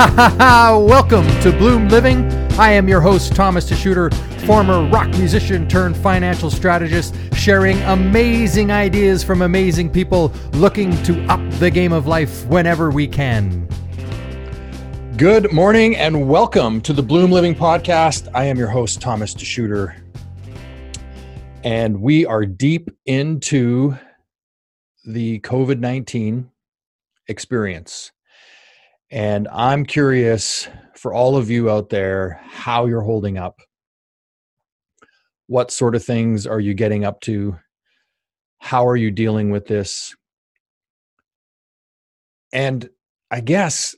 Welcome to Bloom Living. I am your host, Thomas DeSchutter, former rock musician turned financial strategist, sharing amazing ideas from amazing people looking to up the game of life whenever we can. Good morning and welcome to the Bloom Living Podcast. I am your host, Thomas DeSchutter. And we are deep into the COVID 19 experience. And I'm curious for all of you out there how you're holding up. What sort of things are you getting up to? How are you dealing with this? And I guess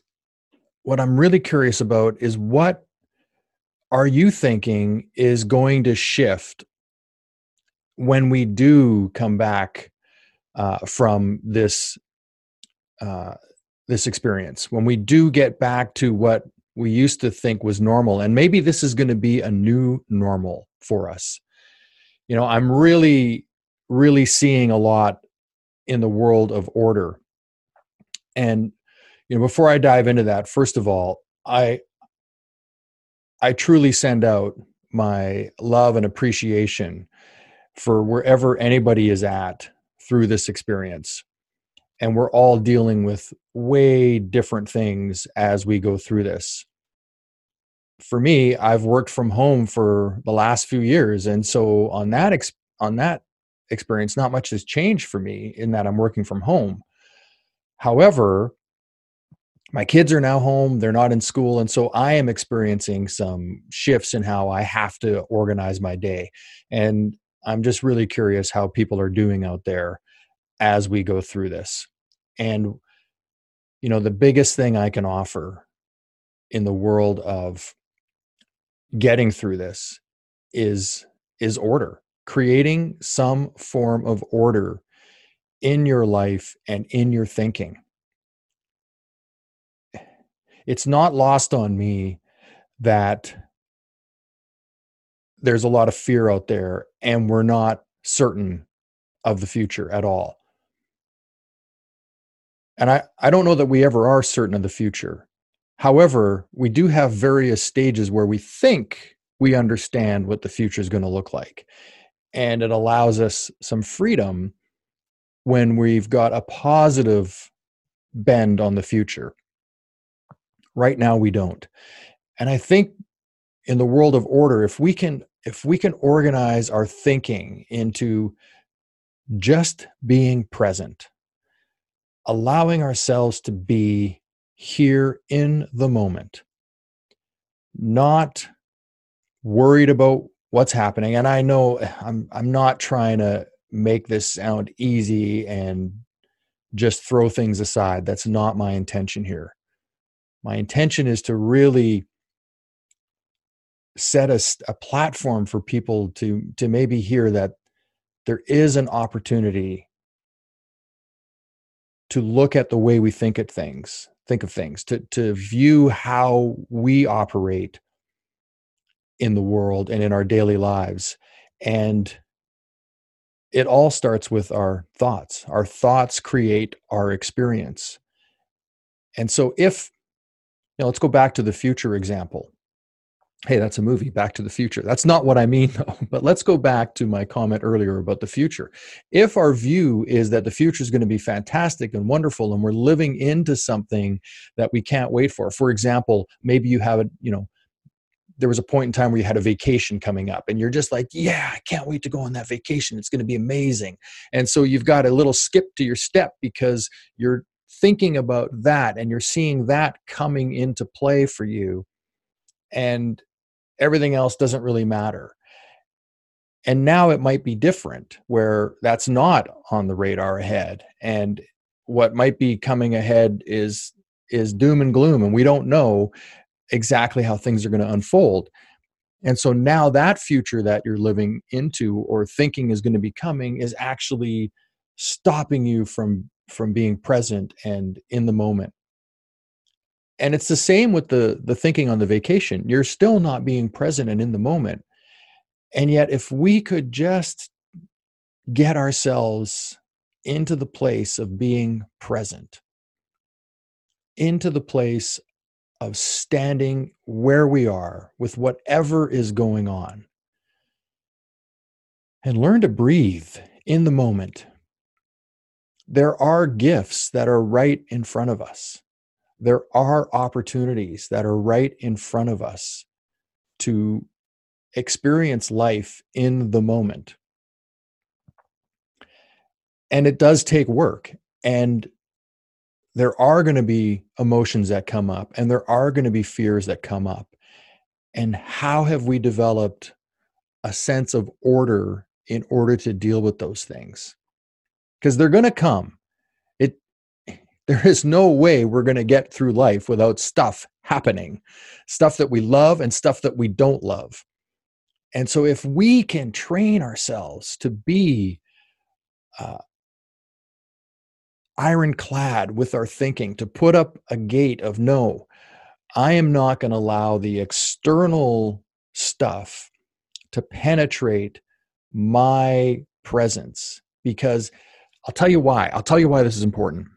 what I'm really curious about is what are you thinking is going to shift when we do come back uh, from this uh, this experience when we do get back to what we used to think was normal and maybe this is going to be a new normal for us. You know i'm really really seeing a lot in the world of order. And you know before i dive into that first of all i i truly send out my love and appreciation for wherever anybody is at through this experience and we're all dealing with way different things as we go through this. For me i've worked from home for the last few years and so on that ex- on that experience not much has changed for me in that i'm working from home. However my kids are now home they're not in school and so i am experiencing some shifts in how i have to organize my day and i'm just really curious how people are doing out there as we go through this and you know the biggest thing i can offer in the world of getting through this is is order. Creating some form of order in your life and in your thinking. It's not lost on me that there's a lot of fear out there and we're not certain of the future at all and I, I don't know that we ever are certain of the future. However, we do have various stages where we think we understand what the future is going to look like. And it allows us some freedom when we've got a positive bend on the future. Right now we don't. And I think in the world of order, if we can if we can organize our thinking into just being present allowing ourselves to be here in the moment, not worried about what's happening. And I know eh, I'm I'm not trying to make this sound easy and just throw things aside. That's not my intention here. My intention is to really set a, a platform for people to to maybe hear that there is an opportunity to look at the way we think at things think of things to to view how we operate in the world and in our daily lives. And it all starts with our thoughts. Our thoughts create our experience. And so if you know let's go back to the future example hey, that's a movie, Back to the Future. That's not what I mean, though. But let's go back to my comment earlier about the future. If our view is that the future is going to be fantastic and wonderful, and we're living into something that we can't wait for, for example, maybe you have a, you know, there was a point in time where you had a vacation coming up and you're just like, yeah, I can't wait to go on that vacation. It's going to be amazing. And so you've got a little skip to your step because you're thinking about that and you're seeing that coming into play for you. And everything else doesn't really matter. And now it might be different where that's not on the radar ahead. And what might be coming ahead is is doom and gloom and we don't know exactly how things are going to unfold. And so now that future that you're living into or thinking is going to be coming is actually stopping you from from being present and in the moment and it's the same with the the thinking on the vacation you're still not being present and in the moment and yet if we could just get ourselves into the place of being present into the place of standing where we are with whatever is going on and learn to breathe in the moment. There are gifts that are right in front of us. There are opportunities that are right in front of us to experience life in the moment. And it does take work. And there are going to be emotions that come up and there are going to be fears that come up. And how have we developed a sense of order in order to deal with those things? Because they're going to come. There is no way we're going to get through life without stuff happening. Stuff that we love and stuff that we don't love. And so if we can train ourselves to be uh, ironclad with our thinking to put up a gate of no, I am not going to allow the external stuff to penetrate my presence because I'll tell you why. I'll tell you why this is important.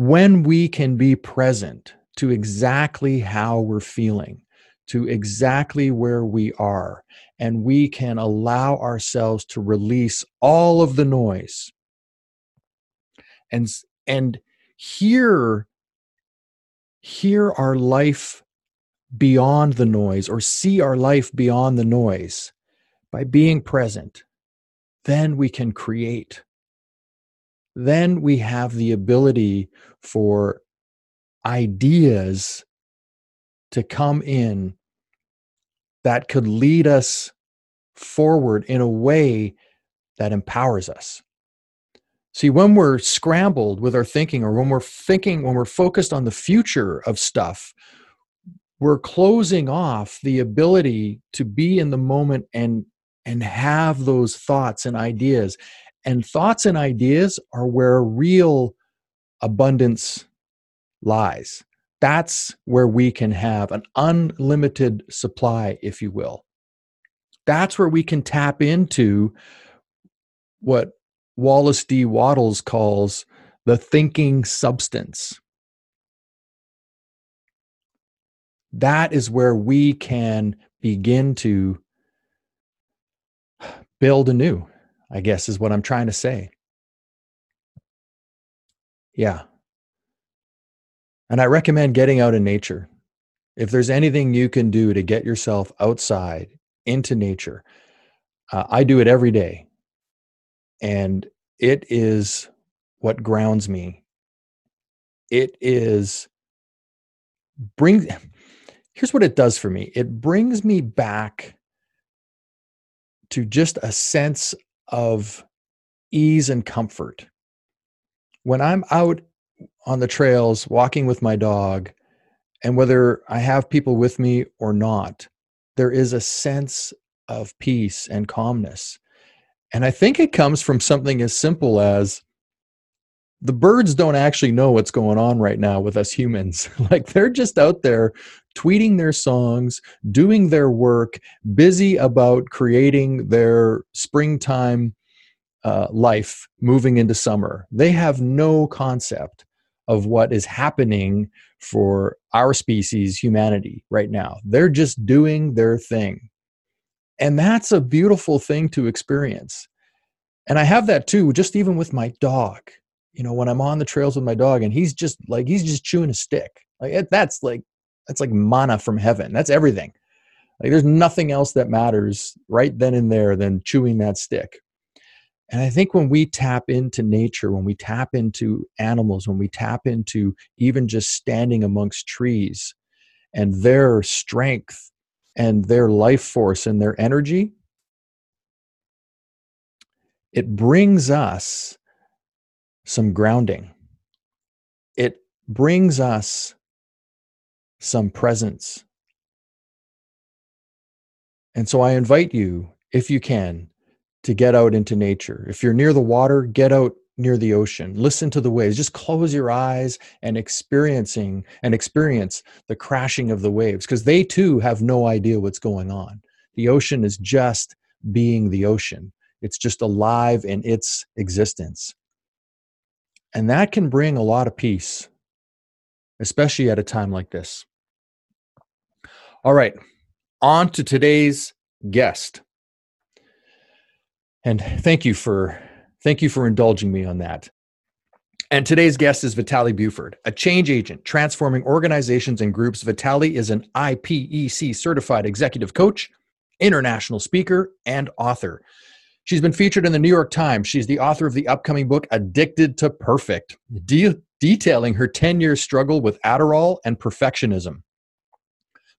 When we can be present to exactly how we're feeling, to exactly where we are, and we can allow ourselves to release all of the noise and and hear hear our life beyond the noise or see our life beyond the noise by being present then we can create. Then we have the ability for ideas to come in that could lead us forward in a way that empowers us See, when we're scrambled with our thinking, or when we're thinking, when we're focused on the future of stuff, we're closing off the ability to be in the moment and and have those thoughts and ideas. And thoughts and ideas are where real abundance lies. That's where we can have an unlimited supply, if you will. That's where we can tap into what Wallace D. Wattles calls the thinking substance. That is where we can begin to build anew, I guess, is what I'm trying to say. Yeah. And I recommend getting out in nature. If there's anything you can do to get yourself outside into nature, uh, I do it every day and it is what grounds me it is bring here's what it does for me it brings me back to just a sense of ease and comfort when i'm out on the trails walking with my dog and whether i have people with me or not there is a sense of peace and calmness and I think it comes from something as simple as the birds don't actually know what's going on right now with us humans. like they're just out there tweeting their songs, doing their work, busy about creating their springtime uh, life moving into summer. They have no concept of what is happening for our species, humanity, right now. They're just doing their thing. And that's a beautiful thing to experience. And I have that too, just even with my dog. You know, when I'm on the trails with my dog and he's just like, he's just chewing a stick. Like it, that's like, that's like manna from heaven. That's everything. Like there's nothing else that matters right then and there than chewing that stick. And I think when we tap into nature, when we tap into animals, when we tap into even just standing amongst trees and their strength and their life force and their energy, it brings us some grounding. It brings us some presence. And so I invite you, if you can, to get out into nature. If you're near the water, get out near the ocean. Listen to the waves. Just close your eyes and experiencing and experience the crashing of the waves because they too have no idea what's going on. The ocean is just being the ocean. It's just alive in its existence. And that can bring a lot of peace. especially at a time like this. All right, on to today's guest. And thank you for thank you for indulging me on that. And today's guest is Vitale Buford, a change agent transforming organizations and groups. Vitale is an IPEC certified executive coach, international speaker, and author. She's been featured in the New York Times. She's the author of the upcoming book, Addicted to Perfect, de- detailing her 10 year struggle with Adderall and perfectionism.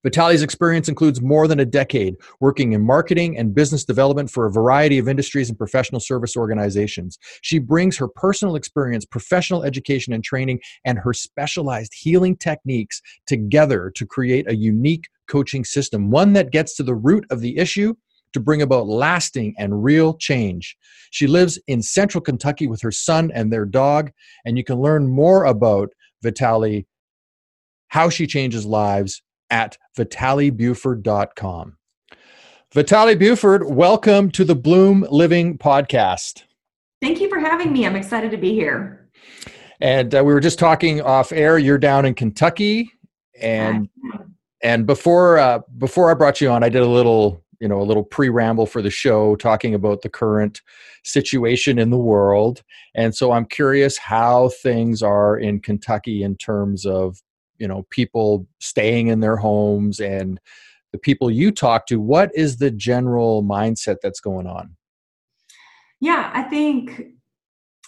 Vitale's experience includes more than a decade working in marketing and business development for a variety of industries and professional service organizations. She brings her personal experience, professional education and training, and her specialized healing techniques together to create a unique coaching system, one that gets to the root of the issue to bring about lasting and real change. She lives in central Kentucky with her son and their dog, and you can learn more about Vitale, how she changes lives, at vitalebuford.com. Vitale Buford, welcome to the Bloom Living Podcast. Thank you for having me. I'm excited to be here. And uh, we were just talking off air. You're down in Kentucky, and and before uh, before I brought you on, I did a little you know a little pre ramble for the show, talking about the current situation in the world. And so I'm curious how things are in Kentucky in terms of you know people staying in their homes and the people you talk to what is the general mindset that's going on? Yeah i think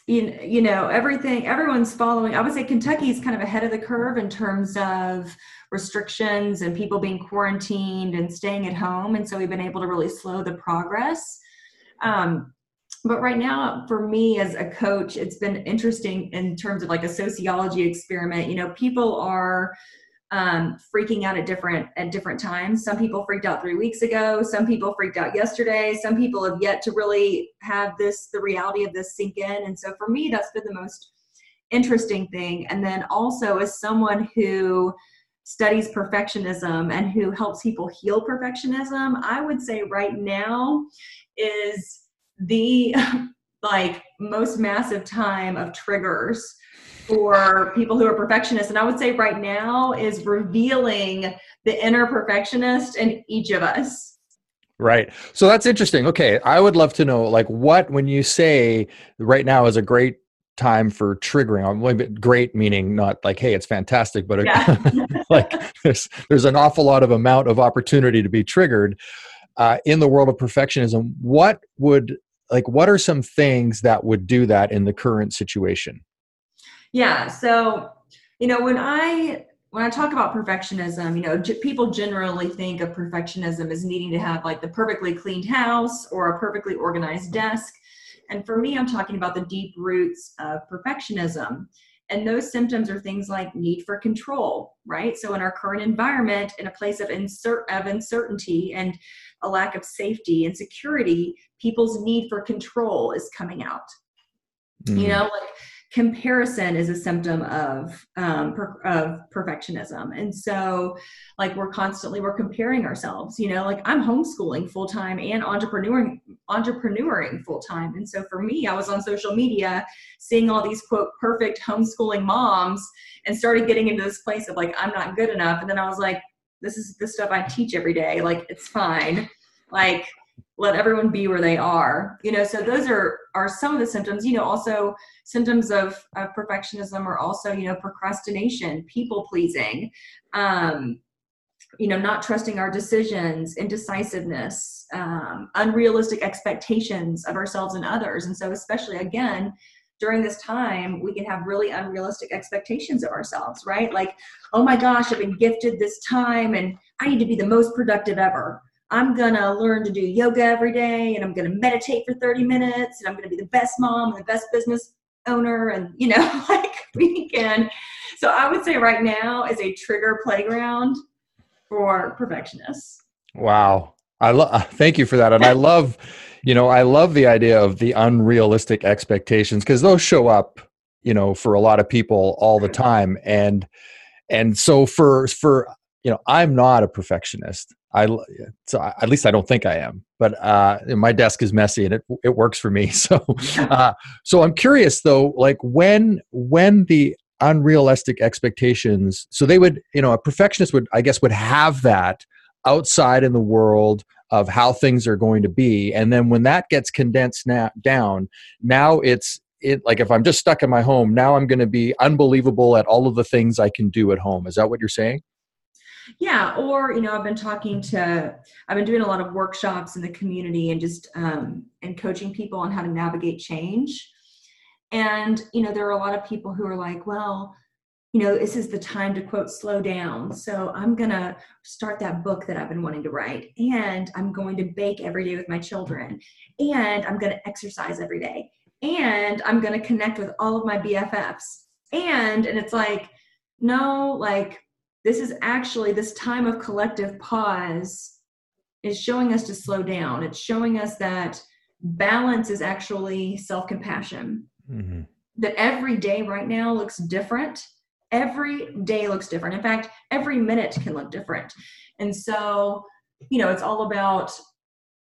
you, you know everything everyone's following i would say kentucky is kind of ahead of the curve in terms of restrictions and people being quarantined and staying at home and so we've been able to really slow the progress. Um, but right now for me as a coach it's been interesting in terms of like a sociology experiment. You know people are um, freaking out at different at different times. Some people freaked out three weeks ago. Some people freaked out yesterday. Some people have yet to really have this the reality of this sink in. And so for me that's been the most interesting thing. And then also as someone who studies perfectionism and who helps people heal perfectionism i would say right now is the like most massive time of triggers for people who are perfectionists. And i would say right now is revealing the inner perfectionist in each of us. Right. So that's interesting. Okay. I would love to know like what when you say right now is a great time for triggering i'm bit great meaning not like hey it's fantastic but yeah. like there's there's an awful lot of amount of opportunity to be triggered uh, in the world of perfectionism. What would like what are some things that would do that in the current situation? Yeah so you know when i when i talk about perfectionism you know people generally think of perfectionism as needing to have like the perfectly cleaned house or a perfectly organized desk. And for me i'm talking about the deep roots of perfectionism and those symptoms are things like need for control, right? So in our current environment, in a place of, insert, of uncertainty and a lack of safety and security, people's need for control is coming out. Mm. You know, like comparison is a symptom of um, per, of perfectionism and so like we're constantly we're comparing ourselves you know like i'm homeschooling full time and entrepreneuring entrepreneuring full time and so for me i was on social media seeing all these quote perfect homeschooling moms and started getting into this place of like i'm not good enough. And then i was like this is the stuff i teach every day. Like it's fine. Like let everyone be where they are. You know so those are are some of the symptoms. You know also symptoms of, of perfectionism are also you know procrastination people pleasing. Um you know not trusting our decisions indecisiveness um, unrealistic expectations of ourselves and others. And so especially again during this time we can have really unrealistic expectations of ourselves right? Like oh my gosh i've been gifted this time and i need to be the most productive ever. I'm gonna learn to do yoga every day and I'm gonna meditate for 30 minutes and I'm gonna be the best mom and the best business owner and you know like we can. So I would say right now is a trigger playground for perfectionists. Wow. I love thank you for that. And I love, you know, I love the idea of the unrealistic expectations because those show up, you know, for a lot of people all the time. And and so for for you know, I'm not a perfectionist. I so at least I don't think I am. But uh, my desk is messy and it it works for me. So uh, so I'm curious though, like when when the unrealistic expectations. So they would you know a perfectionist would i guess would have that outside in the world of how things are going to be. And then when that gets condensed na- down now it's it like if i'm just stuck in my home now i'm going to be unbelievable at all of the things i can do at home. Is that what you're saying? Yeah or you know i've been talking to i've been doing a lot of workshops in the community and just um, and coaching people on how to navigate change and you know there are a lot of people who are like well you know this is the time to quote slow down. So i'm going to start that book that i've been wanting to write and i'm going to bake every day with my children and i'm going to exercise every day and i'm going to connect with all of my bffs and and it's like no like this is actually this time of collective pause is showing us to slow down. It's showing us that balance is actually self-compassion mm-hmm. that every day right now looks different every day looks different in fact every minute can look different and so you know it's all about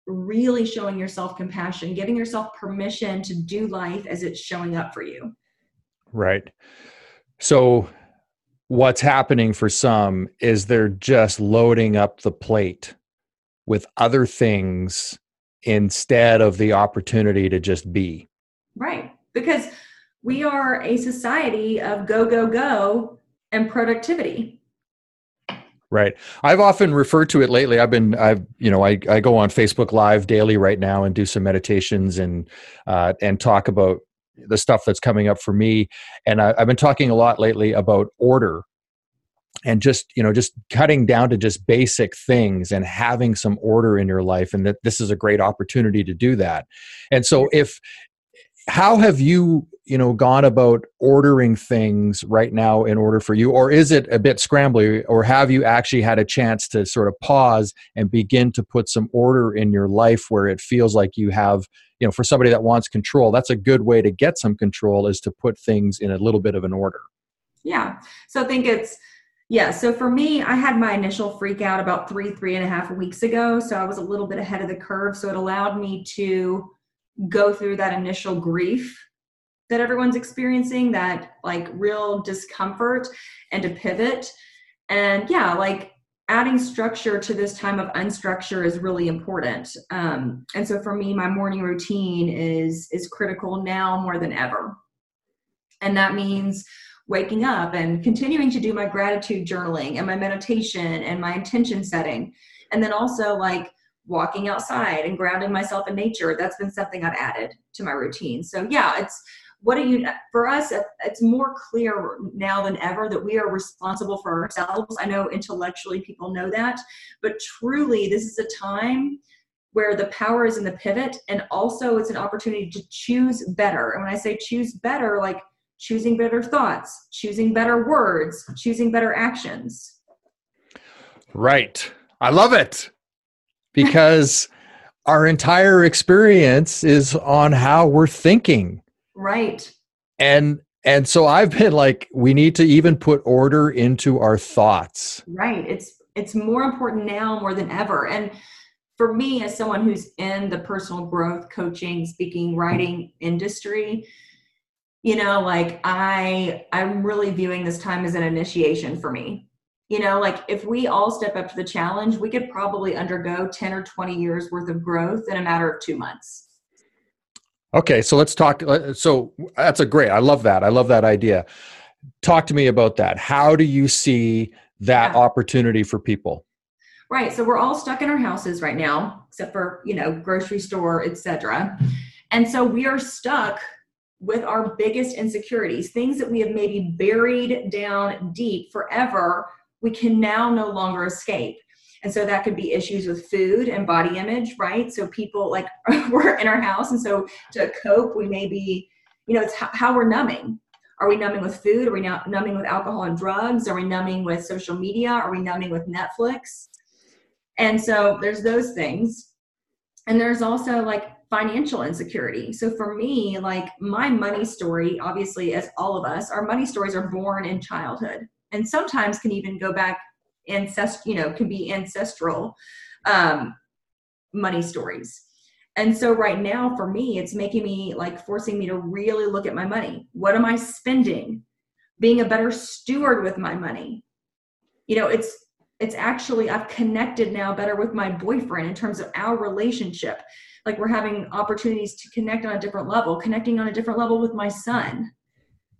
really showing yourself compassion giving yourself permission to do life as it's showing up for you right so what's happening for some is they're just loading up the plate with other things instead of the opportunity to just be. Right. Because we are a society of go, go, go and productivity. Right. I've often referred to it lately. I've been, I've, you know, I, I go on Facebook Live daily right now and do some meditations and, uh, and talk about the stuff that's coming up for me. And I, I've been talking a lot lately about order and just you know just cutting down to just basic things and having some order in your life and that this is a great opportunity to do that and so if how have you you know gone about ordering things right now in order for you? Or is it a bit scrambly? Or have you actually had a chance to sort of pause and begin to put some order in your life where it feels like you have you know for somebody that wants control that's a good way to get some control is to put things in a little bit of an order? Yeah. So i think it's yeah so for me i had my initial freak out about three three and a half weeks ago. So i was a little bit ahead of the curve. So it allowed me to go through that initial grief that everyone's experiencing that like real discomfort and to pivot. And yeah like adding structure to this time of unstructure is really important. Um, and so for me my morning routine is is critical now more than ever. And that means waking up and continuing to do my gratitude journaling and my meditation and my intention setting. And then also like walking outside and grounding myself in nature that's been something i've added to my routine. So yeah it's what do you for us it's more clear now than ever that we are responsible for ourselves. I know intellectually people know that but truly this is a time where the power is in the pivot and also it's an opportunity to choose better. And when i say choose better like choosing better thoughts choosing better words choosing better actions. Right. I love it because our entire experience is on how we're thinking Right. And and so I've been like we need to even put order into our thoughts. Right. It's it's more important now more than ever. And for me as someone who's in the personal growth coaching, speaking, writing industry, you know, like I I'm really viewing this time as an initiation for me. You know, like if we all step up to the challenge, we could probably undergo 10 or 20 years worth of growth in a matter of 2 months. Okay, so let's talk. Uh, so that's a great. I love that. I love that idea. Talk to me about that. How do you see that yeah. opportunity for people? Right. So we're all stuck in our houses right now, except for you know grocery store, etc. And so we are stuck with our biggest insecurities, things that we have maybe buried down deep forever. We can now no longer escape. And so that could be issues with food and body image, right? So people like we're in our house. And so to cope, we may be, you know, it's how, we're numbing. Are we numbing with food? Are we numbing with alcohol and drugs? Are we numbing with social media? Are we numbing with Netflix? And so there's those things. And there's also like financial insecurity. So for me, like my money story, obviously, as all of us, our money stories are born in childhood and sometimes can even go back ancest you know can be ancestral um, money stories and so right now for me it's making me like forcing me to really look at my money what am i spending being a better steward with my money. You know, it's it's actually I've connected now better with my boyfriend in terms of our relationship. Like we're having opportunities to connect on a different level, connecting on a different level with my son,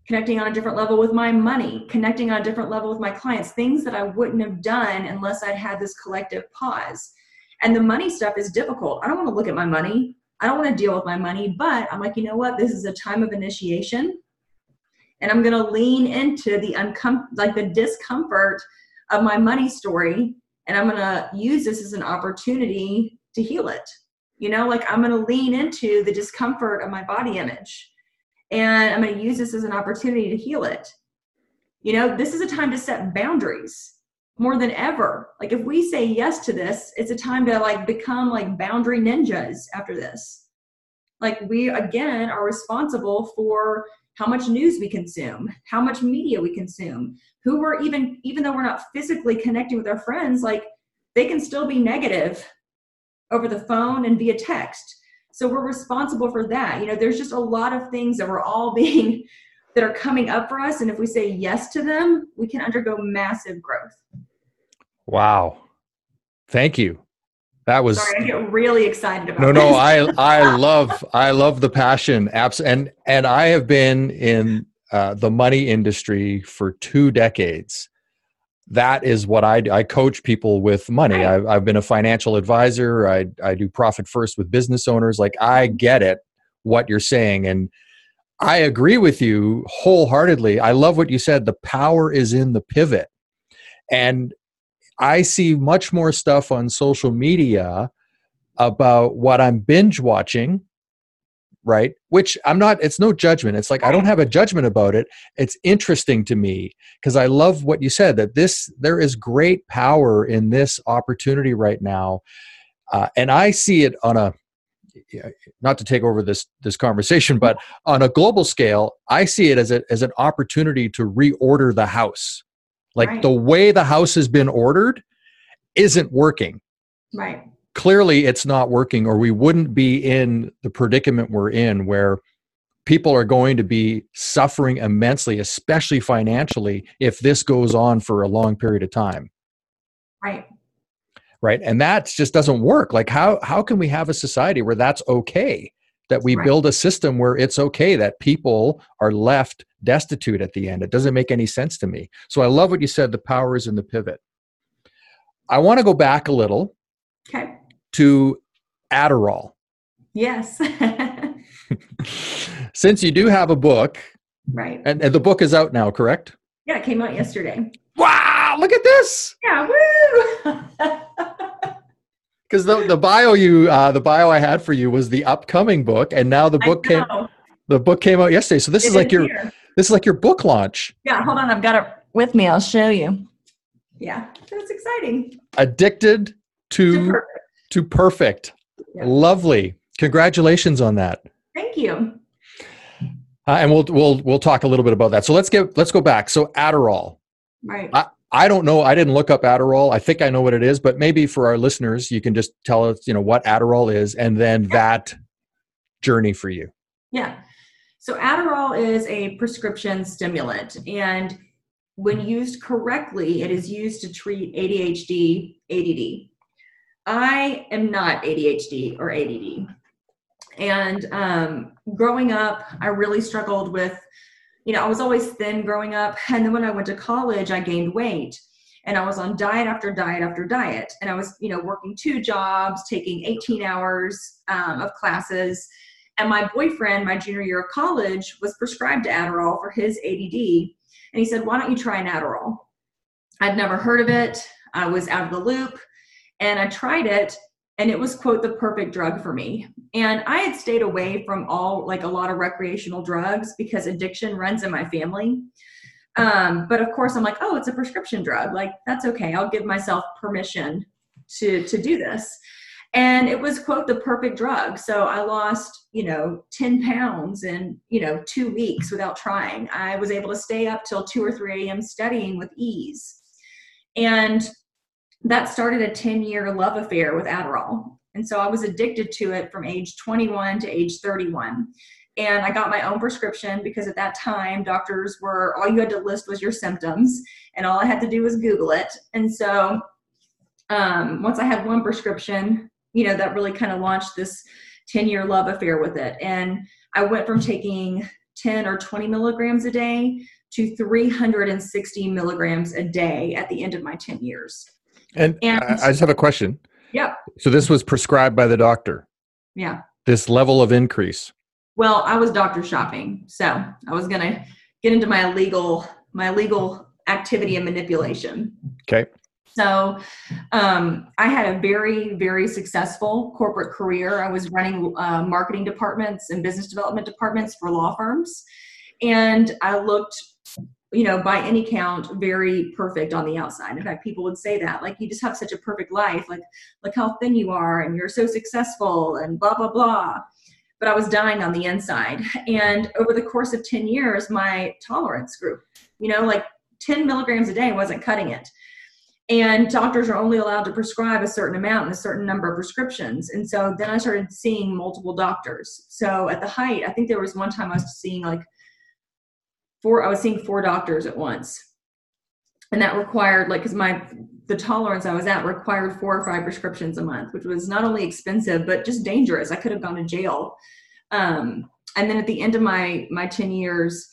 connecting on a different level with my money, connecting on a different level with my clients, things that I wouldn't have done unless I'd had this collective pause. And the money stuff is difficult. I don't want to look at my money. I don't want to deal with my money, but I'm like, you know what? This is a time of initiation. And I'm going to lean into the uncom- like the discomfort of my money story and I'm going to use this as an opportunity to heal it. You know, like I'm going to lean into the discomfort of my body image and I'm going to use this as an opportunity to heal it. You know, this is a time to set boundaries more than ever. Like if we say yes to this, it's a time to like become like boundary ninjas after this. Like we again are responsible for how much news we consume, how much media we consume, who we're even even though we're not physically connecting with our friends, like they can still be negative over the phone and via text. So we're responsible for that. You know, there's just a lot of things that we're all being that are coming up for us and if we say yes to them, we can undergo massive growth. Wow. Thank you. That was Sorry, I get really excited about No, this. no, I I love I love the passion. Abs- and and I have been in uh, the money industry for two decades. That is what I do. I coach people with money. I've, I've been a financial advisor. I, I do profit first with business owners. Like, I get it, what you're saying. And I agree with you wholeheartedly. I love what you said. The power is in the pivot. And I see much more stuff on social media about what I'm binge watching right? Which i'm not it's no judgment. It's like i don't have a judgment about it. It's interesting to me because i love what you said that this there is great power in this opportunity right now uh, and i see it on a not to take over this this conversation but on a global scale i see it as a as an opportunity to reorder the house. Like Right. the way the house has been ordered isn't working. Right. Clearly it's not working or we wouldn't be in the predicament we're in where people are going to be suffering immensely especially financially if this goes on for a long period of time. Right. right? And that just doesn't work. Like how how can we have a society where that's okay? That we Right. build a system where it's okay that people are left destitute at the end. It doesn't make any sense to me. So i love what you said the power is in the pivot. I want to go back a little Okay. To adderall Yes. since you do have a book right. and, and the book is out now correct Yeah, it came out yesterday. wow look at this Yeah. Woo. because the, the bio you uh, the bio i had for you was the upcoming book and now the book came the book came out yesterday so this It is like your here. this is like your book launch Yeah, hold on. I've got it with me. I'll show you. Yeah, that's exciting. addicted to Super. To perfect Yeah. lovely congratulations on that Thank you. uh, and we'll we'll we'll talk a little bit about that so let's get let's go back so adderall Right. I don't know. I didn't look up Adderall. I think I know what it is, but maybe for our listeners, you can just tell us, you know, what Adderall is and then that journey for you. Yeah. So Adderall is a prescription stimulant, and when used correctly, it is used to treat ADHD, ADD. I am not ADHD or ADD. And um, growing up, I really struggled with, you know, I was always thin growing up. And then when I went to college, I gained weight. And I was on diet after diet after diet. And I was, you know, working two jobs, taking 18 hours um, of classes. And my boyfriend, my junior year of college, was prescribed Adderall for his ADD. And he said, Why don't you try an Adderall? I'd never heard of it. I was out of the loop. And I tried it, and it was, quote, the perfect drug for me. And I had stayed away from all, like a lot of recreational drugs because addiction runs in my family. Um, but of course, I'm like, oh, it's a prescription drug. Like, that's okay. I'll give myself permission to, to do this and it was quote the perfect drug so i lost you know 10 pounds in you know two weeks without trying i was able to stay up till 2 or 3 a.m studying with ease and that started a 10 year love affair with adderall and so i was addicted to it from age 21 to age 31 and I got my own prescription because at that time doctors were all you had to list was your symptoms and all I had to do was Google it. And so um, once I had one prescription, you know, that really kind of launched this 10 year love affair with it. And I went from taking 10 or 20 milligrams a day to 360 milligrams a day at the end of my 10 years. And, and I just have a question. Yeah. So this was prescribed by the doctor. Yeah. This level of increase. Well, I was doctor shopping, so I was gonna get into my legal my legal activity and manipulation. Okay. So um, I had a very, very successful corporate career. I was running uh, marketing departments and business development departments for law firms. And I looked, you know, by any count, very perfect on the outside. In fact, people would say that, like, you just have such a perfect life. Like, look how thin you are, and you're so successful, and blah, blah, blah but I was dying on the inside. And over the course of 10 years, my tolerance grew. You know, like 10 milligrams a day wasn't cutting it. And doctors are only allowed to prescribe a certain amount and a certain number of prescriptions. And so then I started seeing multiple doctors. So at the height, I think there was one time I was seeing like four, I was seeing four doctors at once. And that required like, cause my, the tolerance I was at required four or five prescriptions a month, which was not only expensive, but just dangerous. I could have gone to jail. Um, and then at the end of my, my 10 years,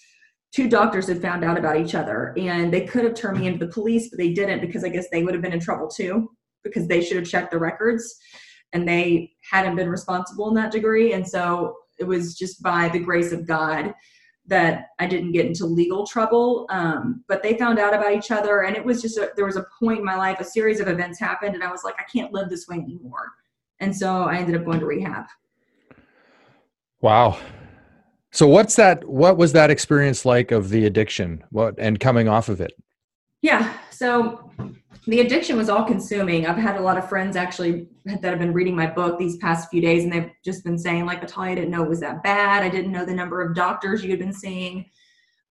two doctors had found out about each other and they could have turned me into the police, but they didn't because I guess they would have been in trouble too because they should have checked the records and they hadn't been responsible in that degree. And so it was just by the grace of God that I didn't get into legal trouble. Um, but they found out about each other and it was just, a, there was a point in my life, a series of events happened and I was like, I can't live this way anymore. And so I ended up going to rehab. Wow. So what's that what was that experience like of the addiction? What and coming off of it? Yeah. So the addiction was all consuming. I've had a lot of friends actually that have been reading my book these past few days and they've just been saying like Natalia I didn't know it was that bad. I didn't know the number of doctors you had been seeing.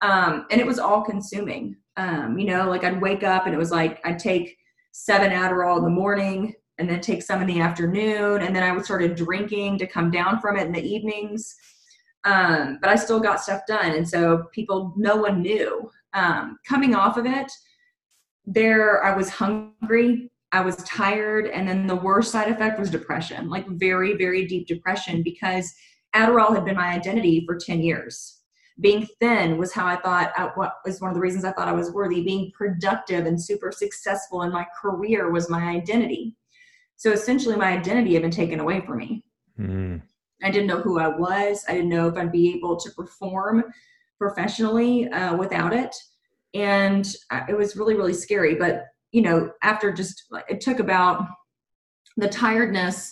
Um, and it was all consuming. Um, you know, like I'd wake up and it was like I'd take seven Adderall in the morning and then take some in the afternoon and then I would started drinking to come down from it in the evenings um, but I still got stuff done. And so people, no one knew. Um, coming off of it, there I was hungry, I was tired, and then the worst side effect was depression, like very, very deep depression, because Adderall had been my identity for 10 years. Being thin was how I thought, uh, what was one of the reasons I thought I was worthy. Being productive and super successful in my career was my identity. So essentially, my identity had been taken away from me. Mm. I didn't know who I was. I didn't know if I'd be able to perform professionally uh, without it. And it was really, really scary. But, you know, after just, it took about the tiredness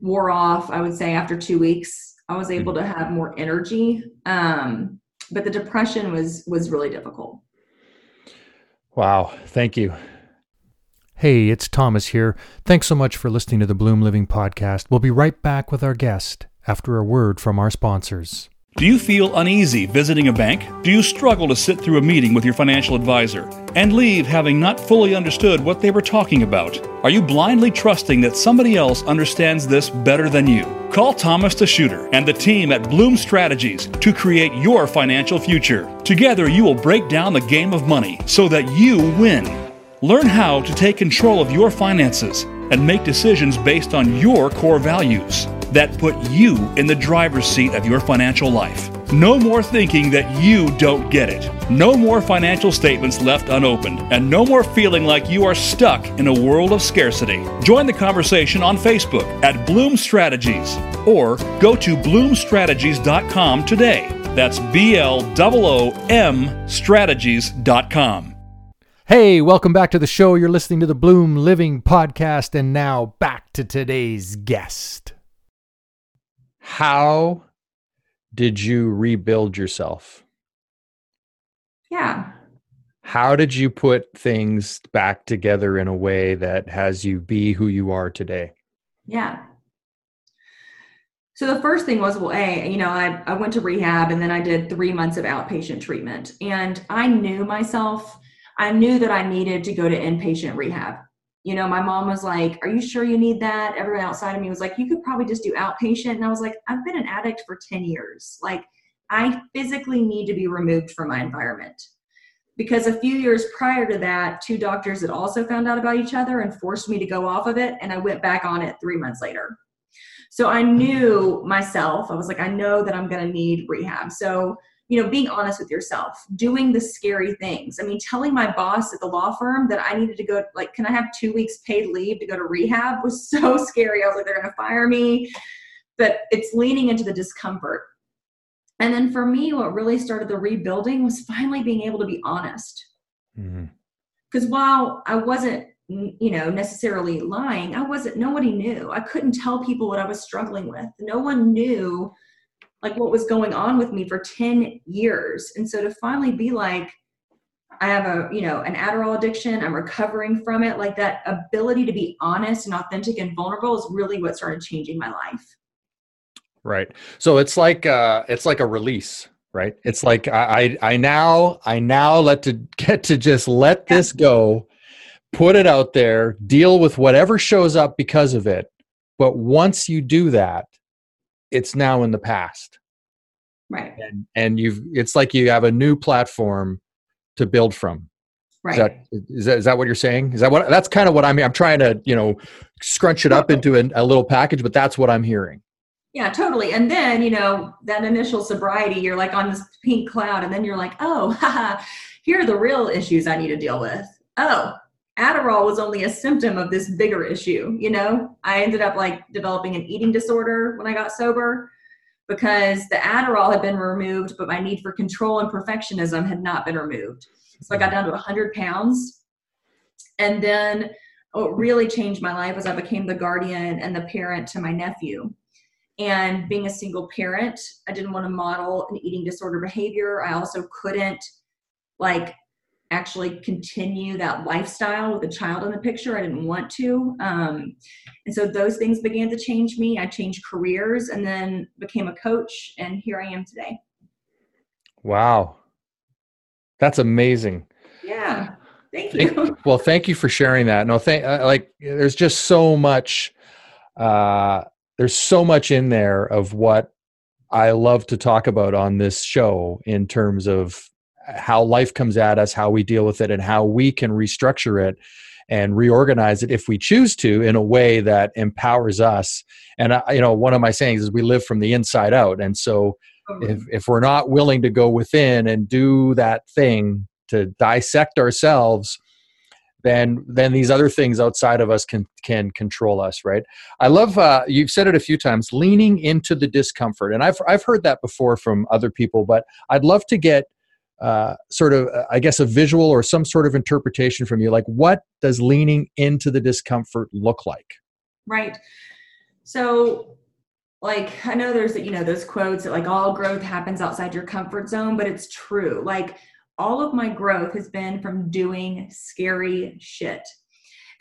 wore off, I would say, after two weeks. I was able to have more energy. Um, but the depression was was really difficult. Wow. Thank you. Hey, it's Thomas here. Thanks so much for listening to the Bloom Living podcast. We'll be right back with our guest after a word from our sponsors. Do you feel uneasy visiting a bank? Do you struggle to sit through a meeting with your financial advisor and leave having not fully understood what they were talking about? Are you blindly trusting that somebody else understands this better than you? Call Thomas DeSchutter and the team at Bloom Strategies to create your financial future. Together, you will break down the game of money so that you win. Learn how to take control of your finances and make decisions based on your core values that put you in the driver's seat of your financial life. No more thinking that you don't get it. No more financial statements left unopened, and no more feeling like you are stuck in a world of scarcity. Join the conversation on Facebook at Bloom Strategies or go to bloomstrategies.com today. That's B L O O M strategies.com. Hey, welcome back to the show. You're listening to the Bloom Living podcast, and now back to today's guest how did you rebuild yourself? Yeah. How did you put things back together in a way that has you be who you are today? Yeah. So the first thing was, well, A, you know, I, I went to rehab and then I did three months of outpatient treatment. And I knew myself, I knew that I needed to go to inpatient rehab you know, my mom was like, Are you sure you need that? Everyone outside of me was like, You could probably just do outpatient. And I was like, I've been an addict for 10 years. Like, I physically need to be removed from my environment. Because a few years prior to that, two doctors had also found out about each other and forced me to go off of it, and I went back on it three months later. So I knew myself, I was like, I know that I'm gonna need rehab. So you know, being honest with yourself, doing the scary things. I mean, telling my boss at the law firm that I needed to go, like, can I have two weeks paid leave to go to rehab was so scary. I was like, they're going to fire me. But it's leaning into the discomfort. And then for me, what really started the rebuilding was finally being able to be honest. Because mm-hmm. while I wasn't, you know, necessarily lying, I wasn't, nobody knew. I couldn't tell people what I was struggling with. No one knew like what was going on with me for 10 years. And so to finally be like, I have a, you know, an Adderall addiction, I'm recovering from it, like that ability to be honest and authentic and vulnerable is really what started changing my life. Right. So it's like uh it's like a release, right? It's like I I, I now I now let to get to just let yeah. this go, put it out there, deal with whatever shows up because of it. But once you do that, it's now in the past. Right. And and you've it's like you have a new platform to build from. Right is that is that, is that what you're saying? Is that what that's kind of what i'm i'm trying to you know scrunch it up into a, a little package but that's what i'm hearing. Yeah totally. And then you know that initial sobriety you're like on this pink cloud and then you're like oh haha, here are the real issues i need to deal with. Oh Adderall was only a symptom of this bigger issue. You know, I ended up like developing an eating disorder when I got sober because the Adderall had been removed, but my need for control and perfectionism had not been removed. So I got down to 100 pounds. And then what really changed my life was I became the guardian and the parent to my nephew. And being a single parent, I didn't want to model an eating disorder behavior. I also couldn't like actually continue that lifestyle with a child in the picture. I didn't want to. Um, and so those things began to change me. I changed careers and then became a coach, and here I am today. Wow. That's amazing. Yeah. Thank you. Thank, well, thank you for sharing that. No, thank uh, like there's just so much uh there's so much in there of what I love to talk about on this show in terms of how life comes at us, how we deal with it, and how we can restructure it and reorganize it if we choose to in a way that empowers us. And I, you know, one of my sayings is we live from the inside out. And so if, if we're not willing to go within and do that thing to dissect ourselves, then then these other things outside of us can can control us right i love uh, you've said it a few times leaning into the discomfort and i've i've heard that before from other people but i'd love to get uh, sort of, uh, I guess, a visual or some sort of interpretation from you. Like, what does leaning into the discomfort look like? Right. So, like, I know there's, you know, those quotes that like all growth happens outside your comfort zone, but it's true. Like, all of my growth has been from doing scary shit.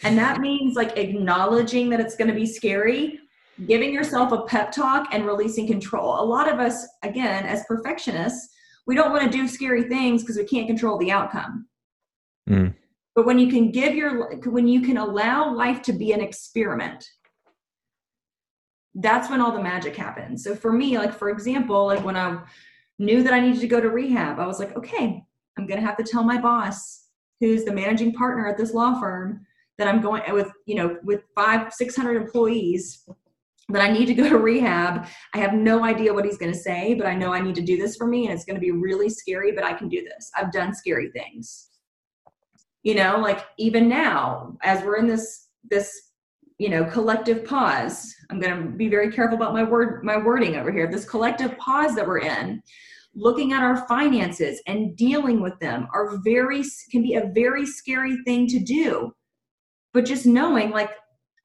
And that means like acknowledging that it's going to be scary, giving yourself a pep talk, and releasing control. A lot of us, again, as perfectionists, we don't want to do scary things because we can't control the outcome. Mm. But when you can give your, when you can allow life to be an experiment, that's when all the magic happens. So for me, like for example, like when I knew that I needed to go to rehab, I was like, okay, I'm going to have to tell my boss, who's the managing partner at this law firm, that I'm going with, you know, with five, 600 employees that I need to go to rehab. I have no idea what he's going to say, but I know I need to do this for me and it's going to be really scary, but I can do this. I've done scary things. You know, like even now as we're in this this you know collective pause i'm going to be very careful about my word my wording over here this collective pause that we're in looking at our finances and dealing with them are very can be a very scary thing to do but just knowing like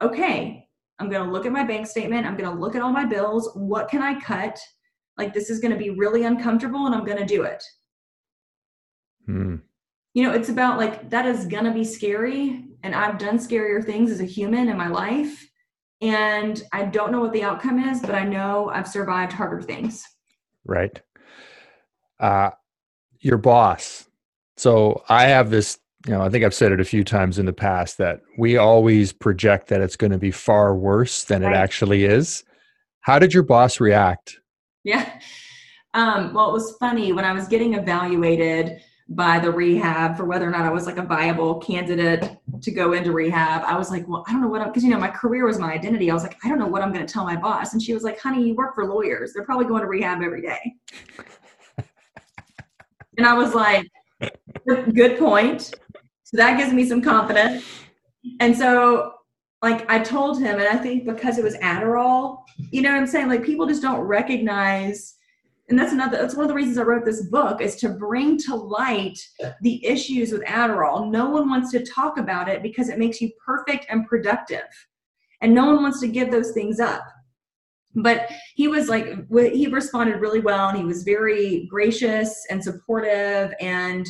okay I'm going to look at my bank statement. I'm going to look at all my bills. What can I cut? Like, this is going to be really uncomfortable and I'm going to do it. Hmm. You know, it's about like that is going to be scary. And I've done scarier things as a human in my life. And I don't know what the outcome is, but I know I've survived harder things. Right. Uh, your boss. So I have this you know, I think I've said it a few times in the past that we always project that it's going to be far worse than right. it actually is. How did your boss react? Yeah. Um, well, it was funny when I was getting evaluated by the rehab for whether or not I was like a viable candidate to go into rehab. I was like, well, I don't know what I'm, because you know, my career was my identity. I was like, I don't know what I'm going to tell my boss. And she was like, honey, you work for lawyers. They're probably going to rehab every day. and I was like, good point. So that gives me some confidence. And so, like, I told him, and I think because it was Adderall, you know what I'm saying? Like, people just don't recognize and that's another that's one of the reasons i wrote this book is to bring to light the issues with adderall no one wants to talk about it because it makes you perfect and productive and no one wants to give those things up but he was like he responded really well and he was very gracious and supportive and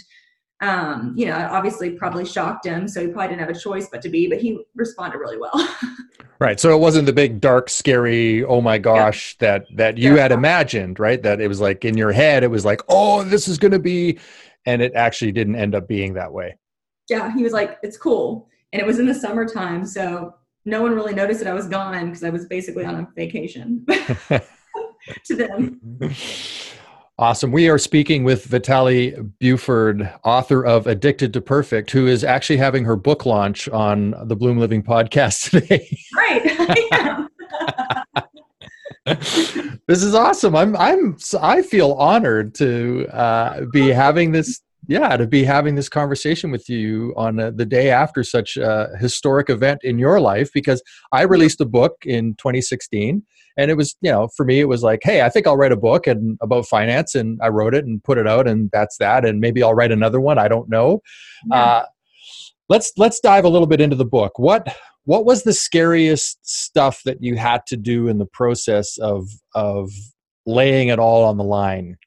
um, you know, obviously probably shocked him, so he probably didn't have a choice but to be, but he responded really well. right. So it wasn't the big dark scary oh my gosh yeah. that that you yeah. had imagined, right? That it was like in your head it was like, "Oh, this is going to be," and it actually didn't end up being that way. Yeah, he was like, "It's cool." And it was in the summertime, so no one really noticed that I was gone because I was basically on a vacation to them. Awesome. We are speaking with Vitale Buford, author of Addicted to Perfect, who is actually having her book launch on the Bloom Living podcast today. Right. this is awesome. I'm I'm I feel honored to uh, be having this yeah to be having this conversation with you on uh, the day after such a historic event in your life because I released a book in 2016 and it was you know for me it was like hey i think i'll write a book and about finance and i wrote it and put it out and that's that and maybe i'll write another one i don't know. Yeah. uh, let's let's dive a little bit into the book. What what was the scariest stuff that you had to do in the process of of laying it all on the line?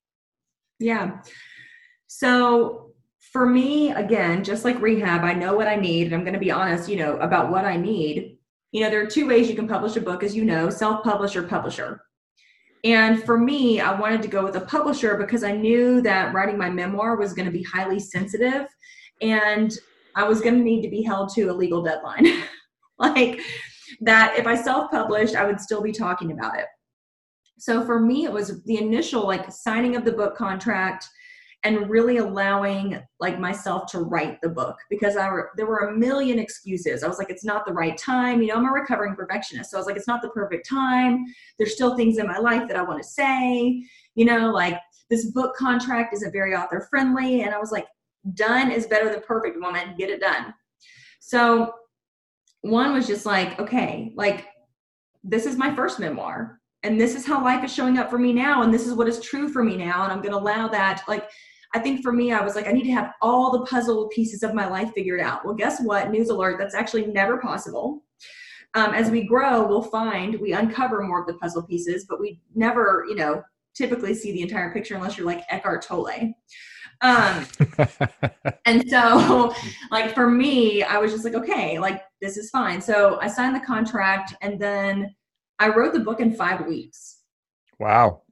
Yeah. So for me again just like rehab i know what i need and i'm going to be honest you know about what i need you know there are two ways you can publish a book as you know self-publish or publisher. And for me i wanted to go with a publisher because i knew that writing my memoir was going to be highly sensitive and i was going to need to be held to a legal deadline. Like that if i self-published i would still be talking about it. So for me it was the initial like signing of the book contract and really allowing like myself to write the book because I were, there were a million excuses. I was like, it's not the right time. You know, I'm a recovering perfectionist. So I was like, it's not the perfect time. There's still things in my life that I want to say. You know, like this book contract isn't very author friendly. And I was like, done is better than perfect, woman. Get it done. So one was just like, okay, like this is my first memoir and this is how life is showing up for me now and this is what is true for me now and i'm going to allow that like I think for me, I was like, I need to have all the puzzle pieces of my life figured out. Well, guess what? News alert, that's actually never possible. Um, as we grow, we'll find we uncover more of the puzzle pieces, but we never, you know, typically see the entire picture unless you're like Eckhart Tolle. Um, and so, like for me, I was just like, okay, like this is fine. So I signed the contract, and then I wrote the book in five weeks. Wow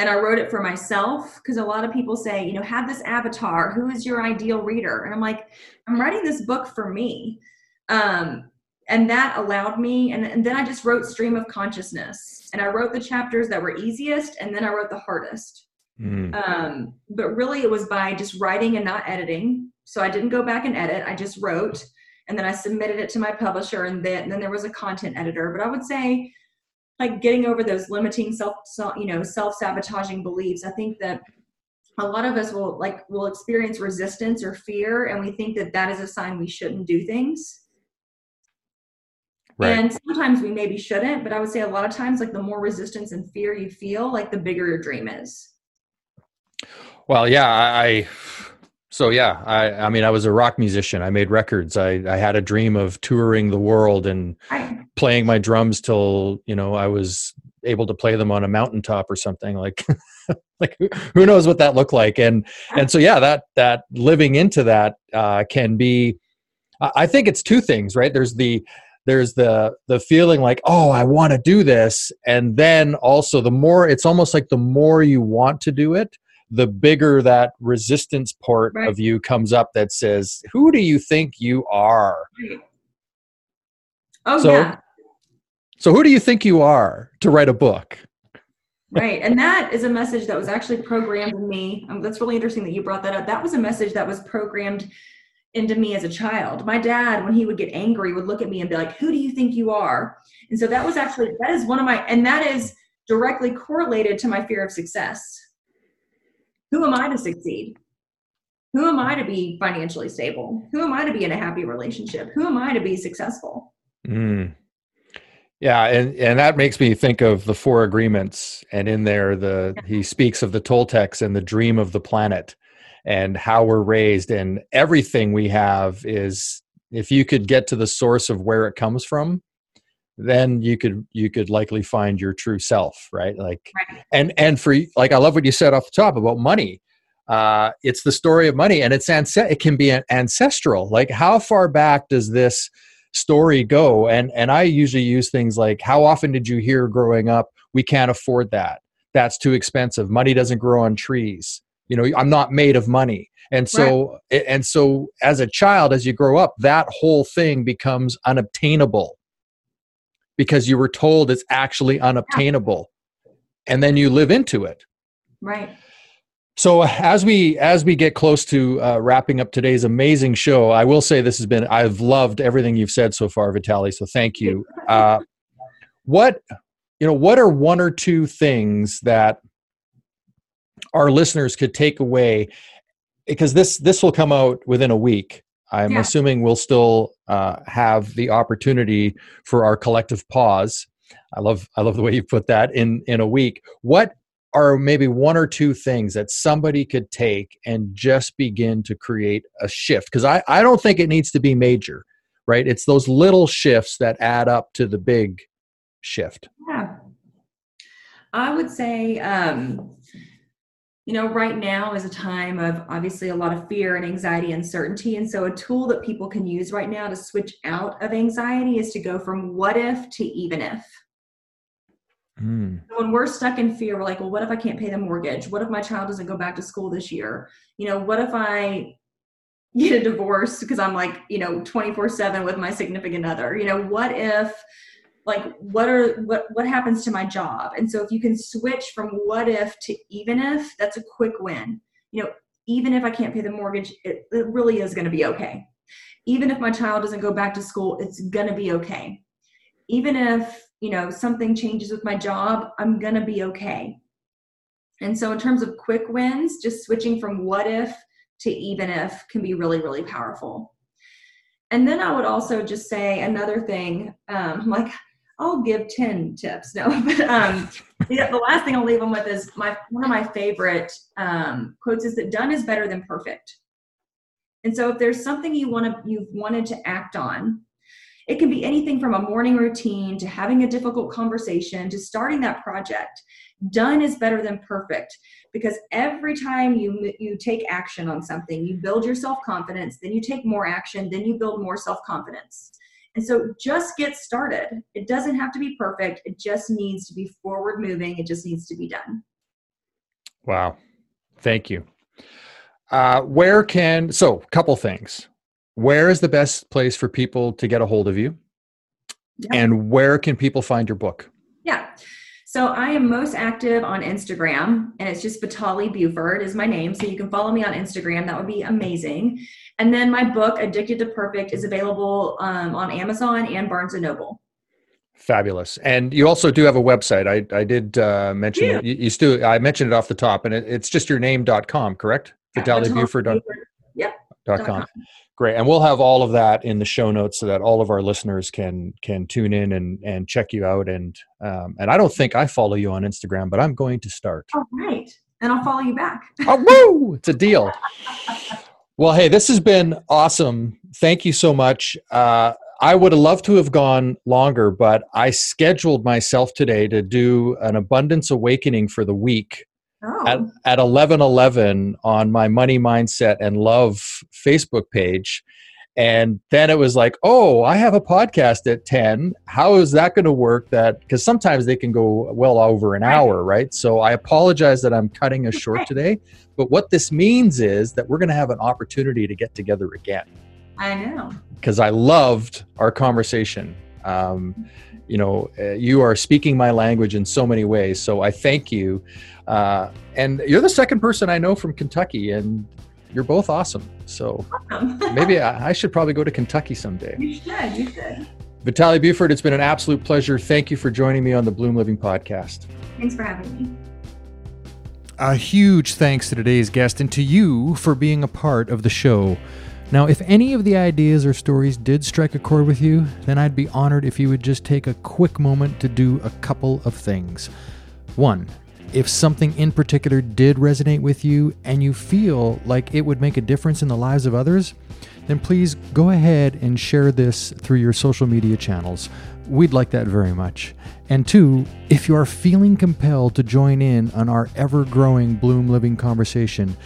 and I wrote it for myself because a lot of people say, you know, have this avatar. Who is your ideal reader? And I'm like, I'm writing this book for me. Um, and that allowed me, and, and then I just wrote stream of consciousness. And I wrote the chapters that were easiest, and then I wrote the hardest. Mm. Um, but really, it was by just writing and not editing. So I didn't go back and edit, I just wrote. And then I submitted it to my publisher, and then, and then there was a content editor. But I would say like getting over those limiting self, you know, self-sabotaging beliefs. I think that a lot of us will like will experience resistance or fear and we think that that is a sign we shouldn't do things right. and sometimes we maybe shouldn't but i would say a lot of times like the more resistance and fear you feel like the bigger your dream is well yeah i so yeah i i mean i was a rock musician. I made records. I i had a dream of touring the world and playing my drums till you know I was able to play them on a mountaintop or something like like who knows what that looked like? And and so yeah that that living into that uh, can be I think it's two things right? There's the there's the the feeling like oh I want to do this. And then also the more it's almost like the more you want to do it the bigger that resistance part right. of you comes up that says who do you think you are oh so, yeah so, who do you think you are to write a book? right. And that is a message that was actually programmed in me. Um, that's really interesting that you brought that up. That was a message that was programmed into me as a child. My dad, when he would get angry, would look at me and be like, Who do you think you are? And so that was actually, that is one of my, and that is directly correlated to my fear of success. Who am I to succeed? Who am I to be financially stable? Who am I to be in a happy relationship? Who am I to be successful? Mm. Yeah, and and that makes me think of the four agreements, and in there, the he speaks of the Toltecs and the dream of the planet, and how we're raised, and everything we have is if you could get to the source of where it comes from, then you could you could likely find your true self, right? Like, right. and and for like I love what you said off the top about money. Uh, it's the story of money, and it's anc- it can be ancestral. Like, how far back does this story go and and i usually use things like how often did you hear growing up we can't afford that that's too expensive money doesn't grow on trees you know i'm not made of money and so right. and so as a child as you grow up that whole thing becomes unobtainable because you were told it's actually unobtainable and then you live into it right so as we as we get close to uh, wrapping up today's amazing show, I will say this has been I've loved everything you've said so far, Vitale. So thank you. Uh, what you know, what are one or two things that our listeners could take away? Because this this will come out within a week. I'm yeah. assuming we'll still uh, have the opportunity for our collective pause. I love I love the way you put that in in a week. What are maybe one or two things that somebody could take and just begin to create a shift because I, I don't think it needs to be major right it's those little shifts that add up to the big shift yeah i would say um you know right now is a time of obviously a lot of fear and anxiety uncertainty and so a tool that people can use right now to switch out of anxiety is to go from what if to even if Mm. When we're stuck in fear, we're like, well, what if I can't pay the mortgage? What if my child doesn't go back to school this year? You know, what if I get a divorce because I'm like, you know, 24 7 with my significant other? You know, what if like what are what what happens to my job? And so if you can switch from what if to even if that's a quick win. You know even if i can't pay the mortgage it, it really is going to be okay. Even if my child doesn't go back to school it's going to be okay. Even if you know something changes with my job i'm going to be okay. And so in terms of quick wins just switching from what if to even if can be really really powerful. And then i would also just say another thing um, like i'll give 10 tips no but um, the, last thing i'll leave them with is my one of my favorite um, quotes is that done is better than perfect and so if there's something you want to you've wanted to act on it can be anything from a morning routine to having a difficult conversation to starting that project. Done is better than perfect because every time you you take action on something, you build your self-confidence, then you take more action, then you build more self-confidence. And so just get started. It doesn't have to be perfect. It just needs to be forward moving. It just needs to be done. Wow. Thank you. Uh, where can, so a couple things where is the best place for people to get a hold of you? And where can people find your book? Yeah. So I am most active on Instagram, and it's just Vitale Buford is my name. So you can follow me on Instagram. That would be amazing. And then my book, Addicted to Perfect, is available um, on Amazon and Barnes and Noble. Fabulous. And you also do have a website. I, I did uh, mention yeah. it. You, you, still, I mentioned it off the top, and it, it's just your name.com, correct? Yeah, Vitale Buford. Yep. Dot com. Great, and we'll have all of that in the show notes so that all of our listeners can can tune in and and check you out. And um, and I don't think I follow you on Instagram, but I'm going to start. All right, and I'll follow you back. oh, woo! It's a deal. well, hey, this has been awesome. Thank you so much. Uh, I would have loved to have gone longer, but I scheduled myself today to do an abundance awakening for the week Oh. At, at 1111 on my money mindset and love Facebook page. And then it was like, oh, I have a podcast at 10. How is that going to work? That because sometimes they can go well over an hour, right? So I apologize that I'm cutting us short today. But what this means is that we're going to have an opportunity to get together again. I know. Because I loved our conversation. Um, you know, uh, you are speaking my language in so many ways. So I thank you. Uh, and you're the second person I know from Kentucky, and you're both awesome. So Awesome. maybe I, I should probably go to Kentucky someday. you should. You should. Vitale Buford, it's been an absolute pleasure. Thank you for joining me on the Bloom Living podcast. Thanks for having me. A huge thanks to today's guest and to you for being a part of the show. Now, if any of the ideas or stories did strike a chord with you, then I'd be honored if you would just take a quick moment to do a couple of things. One, if something in particular did resonate with you and you feel like it would make a difference in the lives of others, then please go ahead and share this through your social media channels. We'd like that very much. And two, if you are feeling compelled to join in on our ever growing Bloom Living conversation,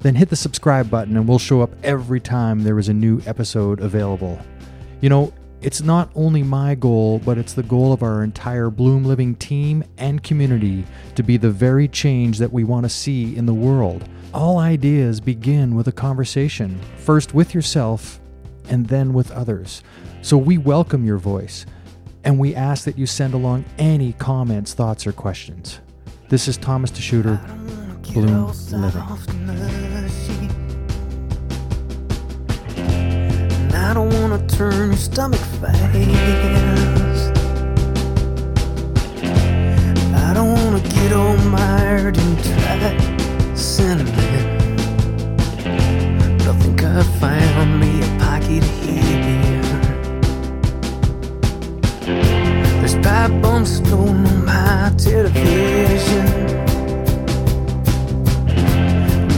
then hit the subscribe button and we'll show up every time there is a new episode available. You know, it's not only my goal, but it's the goal of our entire Bloom Living team and community to be the very change that we want to see in the world. All ideas begin with a conversation, first with yourself and then with others. So we welcome your voice and we ask that you send along any comments, thoughts, or questions. This is Thomas DeSchutter, Bloom Living. I don't wanna turn your stomach fast. I don't wanna get all mired in tight sentiment. But I think I found me a pocket here. There's pipe bombs floating on my television.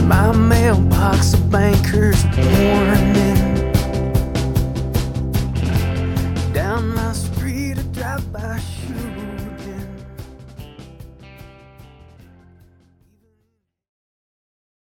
My mailbox of bankers warning